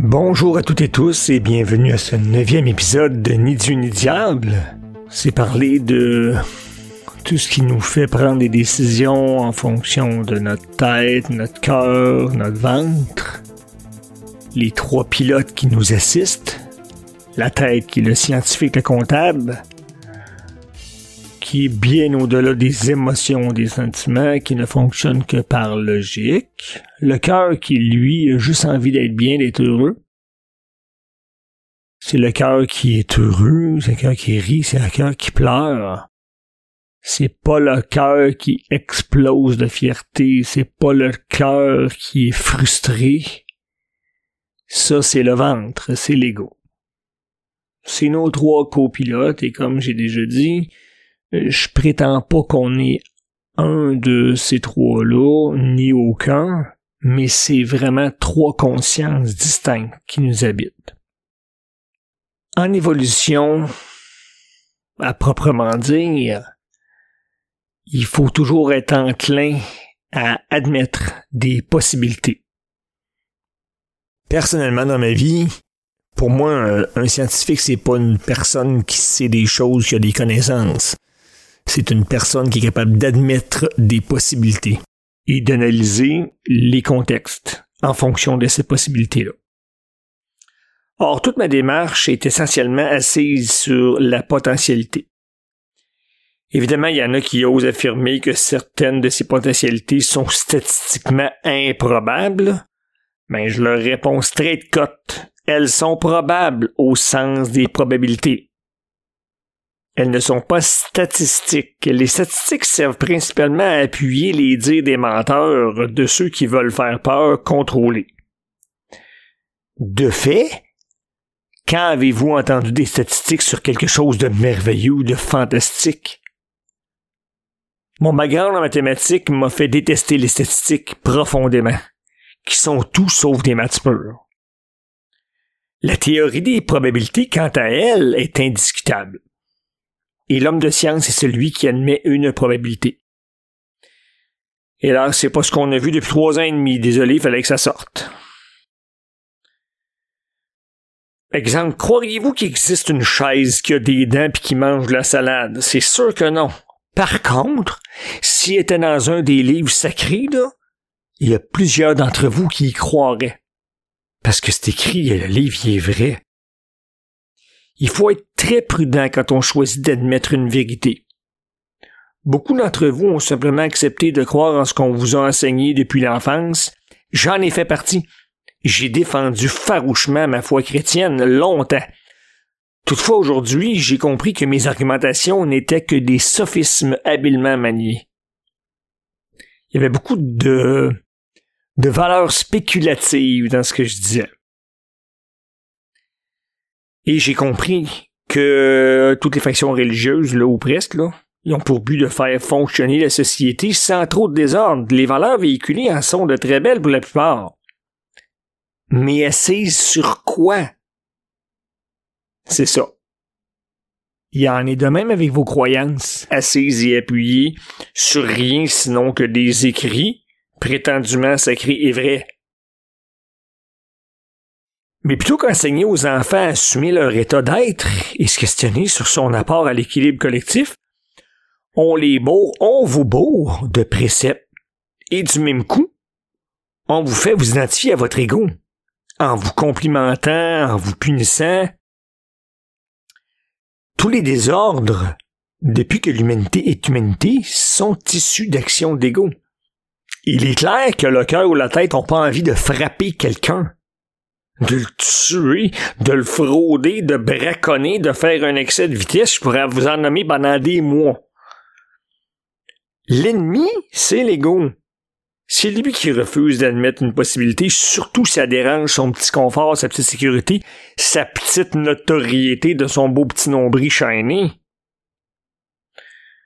Bonjour à toutes et tous et bienvenue à ce neuvième épisode de Ni Dieu ni Diable. C'est parler de tout ce qui nous fait prendre des décisions en fonction de notre tête, notre cœur, notre ventre. Les trois pilotes qui nous assistent. La tête qui est le scientifique, le comptable. Qui est bien au-delà des émotions, des sentiments, qui ne fonctionne que par logique. Le cœur qui, lui, a juste envie d'être bien, d'être heureux. C'est le cœur qui est heureux, c'est le cœur qui rit, c'est le cœur qui pleure. C'est pas le cœur qui explose de fierté, c'est pas le cœur qui est frustré. Ça, c'est le ventre, c'est l'ego. C'est nos trois copilotes et comme j'ai déjà dit, je prétends pas qu'on est un de ces trois-là, ni aucun, mais c'est vraiment trois consciences distinctes qui nous habitent. En évolution, à proprement dire, il faut toujours être enclin à admettre des possibilités. Personnellement, dans ma vie, pour moi, un, scientifique, c'est pas une personne qui sait des choses, qui a des connaissances. C'est une personne qui est capable d'admettre des possibilités et d'analyser les contextes en fonction de ces possibilités-là. Or, toute ma démarche est essentiellement assise sur la potentialité. Évidemment, il y en a qui osent affirmer que certaines de ces potentialités sont statistiquement improbables, mais je leur réponds straight cut. Elles sont probables au sens des probabilités. Elles ne sont pas statistiques. Les statistiques servent principalement à appuyer les dires des menteurs de ceux qui veulent faire peur contrôler. De fait, quand avez-vous entendu des statistiques sur quelque chose de merveilleux de fantastique? Mon background en mathématiques m'a fait détester les statistiques profondément, qui sont tout sauf des maths. La théorie des probabilités, quant à elle, est indiscutable. Et l'homme de science est celui qui admet une probabilité. Et là, c'est pas ce qu'on a vu depuis trois ans et demi. Désolé, il fallait que ça sorte. Exemple, croiriez-vous qu'il existe une chaise qui a des dents puis qui mange de la salade? C'est sûr que non. Par contre, s'il était dans un des livres sacrés, là, il y a plusieurs d'entre vous qui y croiraient. Parce que c'est écrit, le livre est vrai. Il faut être très prudent quand on choisit d'admettre une vérité. Beaucoup d'entre vous ont simplement accepté de croire en ce qu'on vous a enseigné depuis l'enfance. J'en ai fait partie. J'ai défendu farouchement ma foi chrétienne longtemps. Toutefois, aujourd'hui, j'ai compris que mes argumentations n'étaient que des sophismes habilement maniés. Il y avait beaucoup de, de valeurs spéculatives dans ce que je disais. Et j'ai compris que toutes les factions religieuses, là, ou presque, là, ils ont pour but de faire fonctionner la société sans trop de désordre. Les valeurs véhiculées en sont de très belles pour la plupart mais assise sur quoi? C'est ça. Il y en est de même avec vos croyances, assises et appuyées sur rien sinon que des écrits, prétendument sacrés et vrais. Mais plutôt qu'enseigner aux enfants à assumer leur état d'être et se questionner sur son apport à l'équilibre collectif, on les bourre, on vous bourre de préceptes. Et du même coup, on vous fait vous identifier à votre ego en vous complimentant, en vous punissant. Tous les désordres, depuis que l'humanité est humanité, sont issus d'actions d'ego. Il est clair que le cœur ou la tête n'ont pas envie de frapper quelqu'un, de le tuer, de le frauder, de braconner, de faire un excès de vitesse. Je pourrais vous en nommer pendant des mois. L'ennemi, c'est l'ego. C'est lui qui refuse d'admettre une possibilité, surtout si ça dérange son petit confort, sa petite sécurité, sa petite notoriété de son beau petit nombril shiny.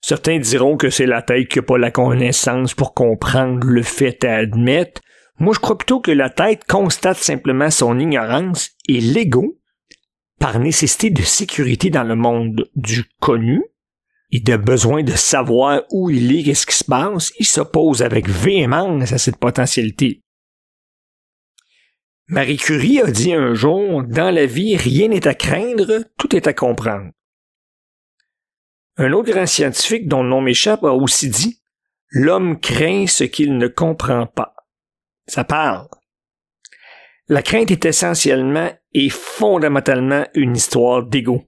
Certains diront que c'est la tête qui n'a pas la connaissance pour comprendre le fait à admettre. Moi, je crois plutôt que la tête constate simplement son ignorance et l'ego, par nécessité de sécurité dans le monde du connu, et de besoin de savoir où il est, qu'est-ce qui se passe, il s'oppose avec véhémence à cette potentialité. Marie Curie a dit un jour, dans la vie, rien n'est à craindre, tout est à comprendre. Un autre grand scientifique dont le nom m'échappe a aussi dit, l'homme craint ce qu'il ne comprend pas. Ça parle. La crainte est essentiellement et fondamentalement une histoire d'ego.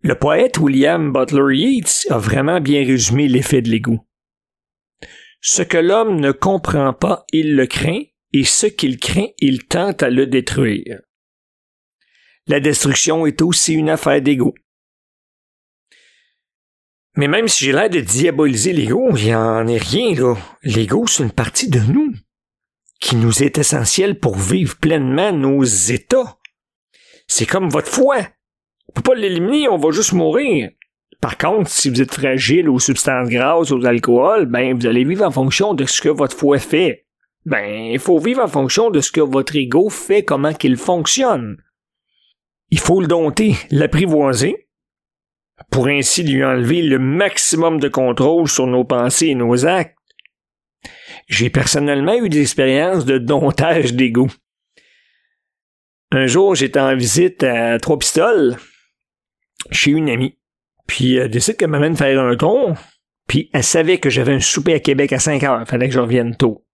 Le poète William Butler Yeats a vraiment bien résumé l'effet de l'ego. Ce que l'homme ne comprend pas, il le craint, et ce qu'il craint, il tente à le détruire. La destruction est aussi une affaire d'ego. Mais même si j'ai l'air de diaboliser l'ego, il n'y en est rien, là. L'ego, c'est une partie de nous qui nous est essentielle pour vivre pleinement nos états. C'est comme votre foie. On peut pas l'éliminer, on va juste mourir. Par contre, si vous êtes fragile aux substances grasses, aux alcools, ben, vous allez vivre en fonction de ce que votre foie fait. Ben, il faut vivre en fonction de ce que votre ego fait, comment qu'il fonctionne. Il faut le dompter, l'apprivoiser, pour ainsi lui enlever le maximum de contrôle sur nos pensées et nos actes. J'ai personnellement eu des expériences de domptage d'ego. Un jour, j'étais en visite à Trois-Pistoles, chez une amie. Puis elle décide qu'elle m'amène faire un tour. Puis elle savait que j'avais un souper à Québec à 5 heures. Fallait que je revienne tôt.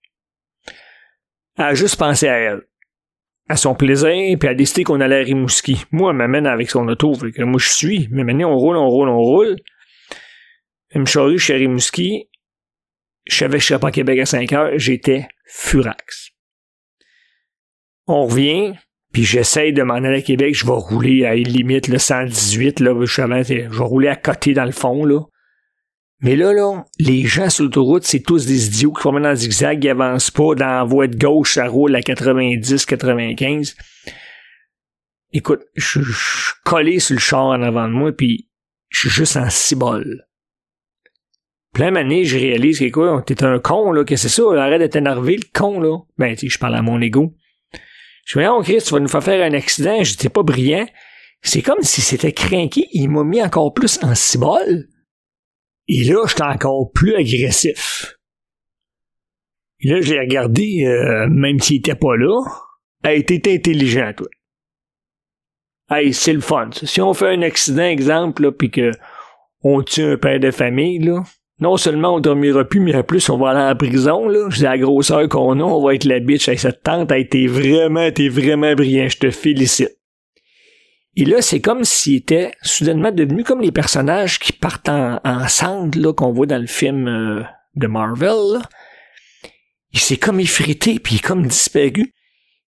Elle a juste pensé à elle. À son plaisir, puis elle a décidé qu'on allait à Rimouski. Moi, elle m'amène avec son auto, fait que moi je suis. Mais maintenant, on roule, on roule, on roule. Elle me chez Rimouski. Je savais que je serais pas à Québec à 5 heures. J'étais furax. On revient, puis j'essaye de m'en aller à Québec. Je vais rouler à une limite, le 118, là. Je, vais rouler à côté dans le fond, là. Mais là, là, les gens sur l'autoroute, c'est tous des idiots qui font dans le zigzag, ils avancent pas. Dans la voie de gauche, ça roule à 90, 95. Écoute, je suis collé sur le char en avant de moi, puis je suis juste en cibole. Plein d'années, je réalise que quoi, t'es un con, là, que c'est ça, arrête de t'énerver, le con, là. Ben, tu je parle à mon ego. Je dis, oh Christ, tu vas nous faire faire un accident, j'étais pas brillant. C'est comme si c'était craqué, il m'a mis encore plus en cibole. Et là, j'étais encore plus agressif. Et là, j'ai regardé, euh, même s'il était pas là. Hey, t'es intelligent, toi. Hey, c'est le fun. Si on fait un accident, exemple, là, puis que on tue un père de famille, là, non seulement on dormira plus, mais en plus on va aller en prison, là. Dis, la grosseur qu'on a, on va être la bitch. Hey, cette tante, a été vraiment, t'es vraiment brillant. Je te félicite. Et là, c'est comme s'il était soudainement devenu comme les personnages qui partent en, ensemble, là, qu'on voit dans le film euh, de Marvel. Il s'est comme effrité, puis il est comme disparu.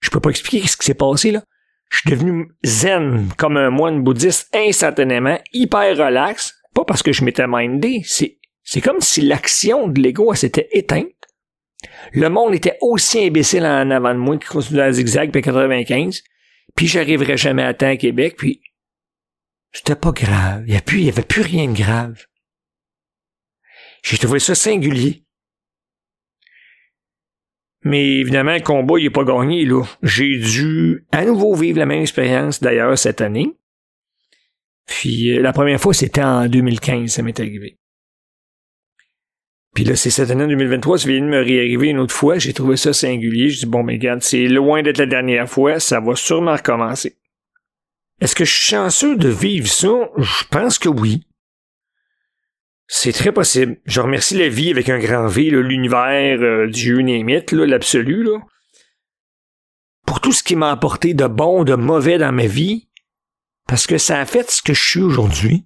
Je peux pas expliquer ce qui s'est passé, là. Je suis devenu zen, comme un moine bouddhiste, instantanément, hyper relax. Pas parce que je m'étais mindé, c'est, c'est comme si l'action de l'ego s'était éteinte. Le monde était aussi imbécile en avant de moi qui continuait à zigzag puis 95 puis j'arriverai jamais à temps à Québec, puis c'était pas grave. Il y, a plus, il y avait plus rien de grave. J'ai trouvé ça singulier. Mais évidemment, le combat, il est pas gagné, là. J'ai dû à nouveau vivre la même expérience, d'ailleurs, cette année. Puis euh, la première fois, c'était en 2015, ça m'est arrivé. Puis là, c'est cette année 2023, ça vient de me réarriver une autre fois. J'ai trouvé ça singulier. Je dis, bon, mais regarde, c'est loin d'être la dernière fois. Ça va sûrement recommencer. Est-ce que je suis chanceux de vivre ça? Je pense que oui. C'est très possible. Je remercie la vie avec un grand V, l'univers, euh, Dieu, Némite, l'absolu. Pour tout ce qui m'a apporté de bon, de mauvais dans ma vie, parce que ça a fait ce que je suis aujourd'hui.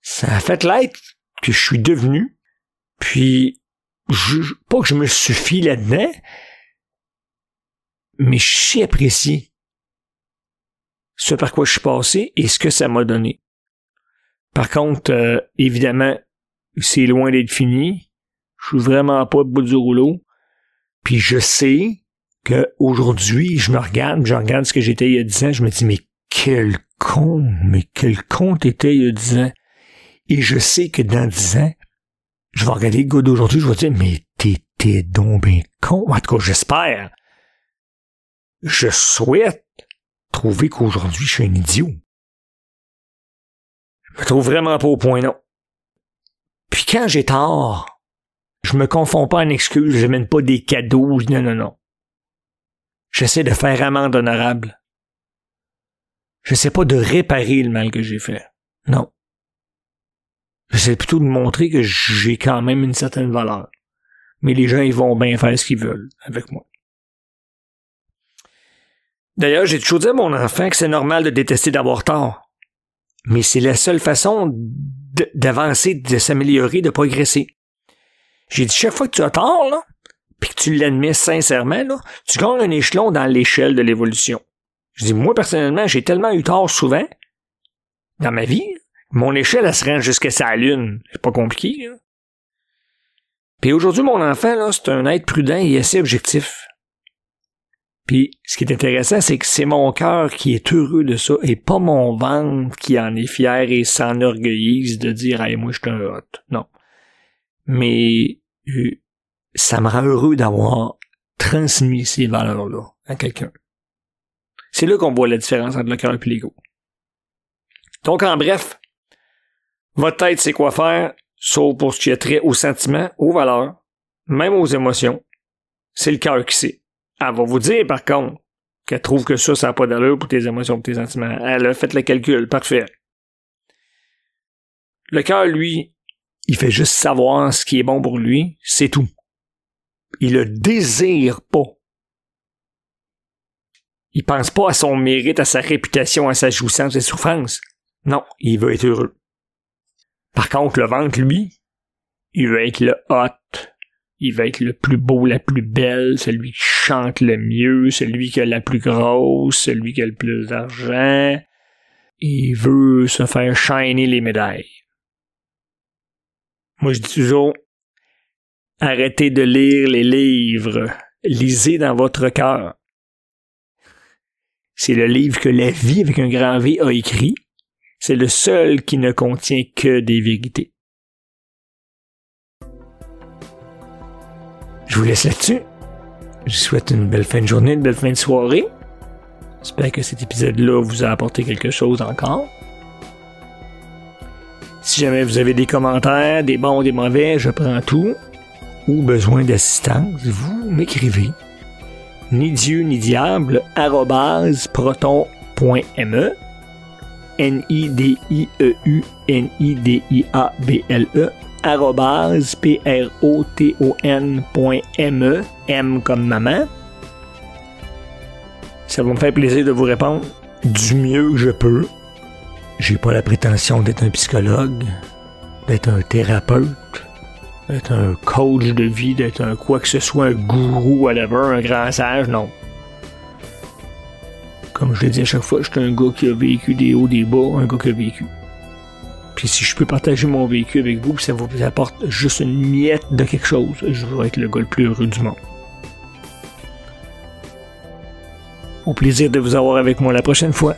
Ça a fait l'être que je suis devenu. Puis, je, pas que je me suffis là-dedans, mais je sais apprécier ce par quoi je suis passé et ce que ça m'a donné. Par contre, euh, évidemment, c'est loin d'être fini. Je suis vraiment pas au bout du rouleau. Puis je sais que aujourd'hui, je me regarde, je regarde ce que j'étais il y a dix ans, je me dis, mais quel con, mais quel con t'étais il y a dix ans. Et je sais que dans dix ans, je vais regarder le gars d'aujourd'hui, je vais dire, mais t'étais donc bien con. En tout cas, j'espère. Je souhaite trouver qu'aujourd'hui, je suis un idiot. Je me trouve vraiment pas au point, non. Puis quand j'ai tort, je me confonds pas en excuses, je mène pas des cadeaux, non, non, non. J'essaie de faire amende honorable. J'essaie pas de réparer le mal que j'ai fait. Non. J'essaie plutôt de montrer que j'ai quand même une certaine valeur. Mais les gens, ils vont bien faire ce qu'ils veulent avec moi. D'ailleurs, j'ai toujours dit à mon enfant que c'est normal de détester d'avoir tort. Mais c'est la seule façon d'avancer, de s'améliorer, de progresser. J'ai dit chaque fois que tu as tort, là, puis que tu l'admets sincèrement, là, tu gagnes un échelon dans l'échelle de l'évolution. Je dis, moi, personnellement, j'ai tellement eu tort souvent dans ma vie, mon échelle, elle se rend jusqu'à sa lune. C'est pas compliqué, là. Puis aujourd'hui, mon enfant, là, c'est un être prudent et assez objectif. Puis ce qui est intéressant, c'est que c'est mon cœur qui est heureux de ça et pas mon ventre qui en est fier et s'enorgueillise de dire Hey, moi je suis un hot. Non. Mais euh, ça me rend heureux d'avoir transmis ces valeurs-là à quelqu'un. C'est là qu'on voit la différence entre le cœur et l'ego. Donc en bref, votre tête sait quoi faire, sauf pour ce qui est trait aux sentiments, aux valeurs, même aux émotions. C'est le cœur qui sait. Elle va vous dire, par contre, qu'elle trouve que ça, ça n'a pas d'allure pour tes émotions, pour tes sentiments. Elle a fait le calcul, parfait. Le cœur, lui, il fait juste savoir ce qui est bon pour lui, c'est tout. Il le désire pas. Il pense pas à son mérite, à sa réputation, à sa jouissance, à ses souffrances. Non, il veut être heureux. Par contre, le ventre, lui, il veut être le hot, il va être le plus beau, la plus belle, celui qui chante le mieux, celui qui a la plus grosse, celui qui a le plus d'argent. Il veut se faire shiner les médailles. Moi, je dis toujours, arrêtez de lire les livres, lisez dans votre cœur. C'est le livre que la vie avec un grand V a écrit. C'est le seul qui ne contient que des vérités. Je vous laisse là-dessus. Je souhaite une belle fin de journée, une belle fin de soirée. J'espère que cet épisode-là vous a apporté quelque chose encore. Si jamais vous avez des commentaires, des bons des mauvais, je prends tout. Ou besoin d'assistance, vous m'écrivez. Ni Dieu ni diable, proton.me N-I-D-I-E-U N-I-D-I-A-B-L-E arrobase P-R-O-T-O-N.me, M comme maman. Ça va me faire plaisir de vous répondre du mieux que je peux. J'ai pas la prétention d'être un psychologue, d'être un thérapeute, d'être un coach de vie, d'être un quoi que ce soit, un gourou, whatever, un grand sage, non. Comme je l'ai dit à chaque fois, je suis un gars qui a vécu des hauts, des bas, un gars qui a vécu. Puis si je peux partager mon vécu avec vous, ça vous apporte juste une miette de quelque chose, je vais être le gars le plus heureux du monde. Au plaisir de vous avoir avec moi la prochaine fois.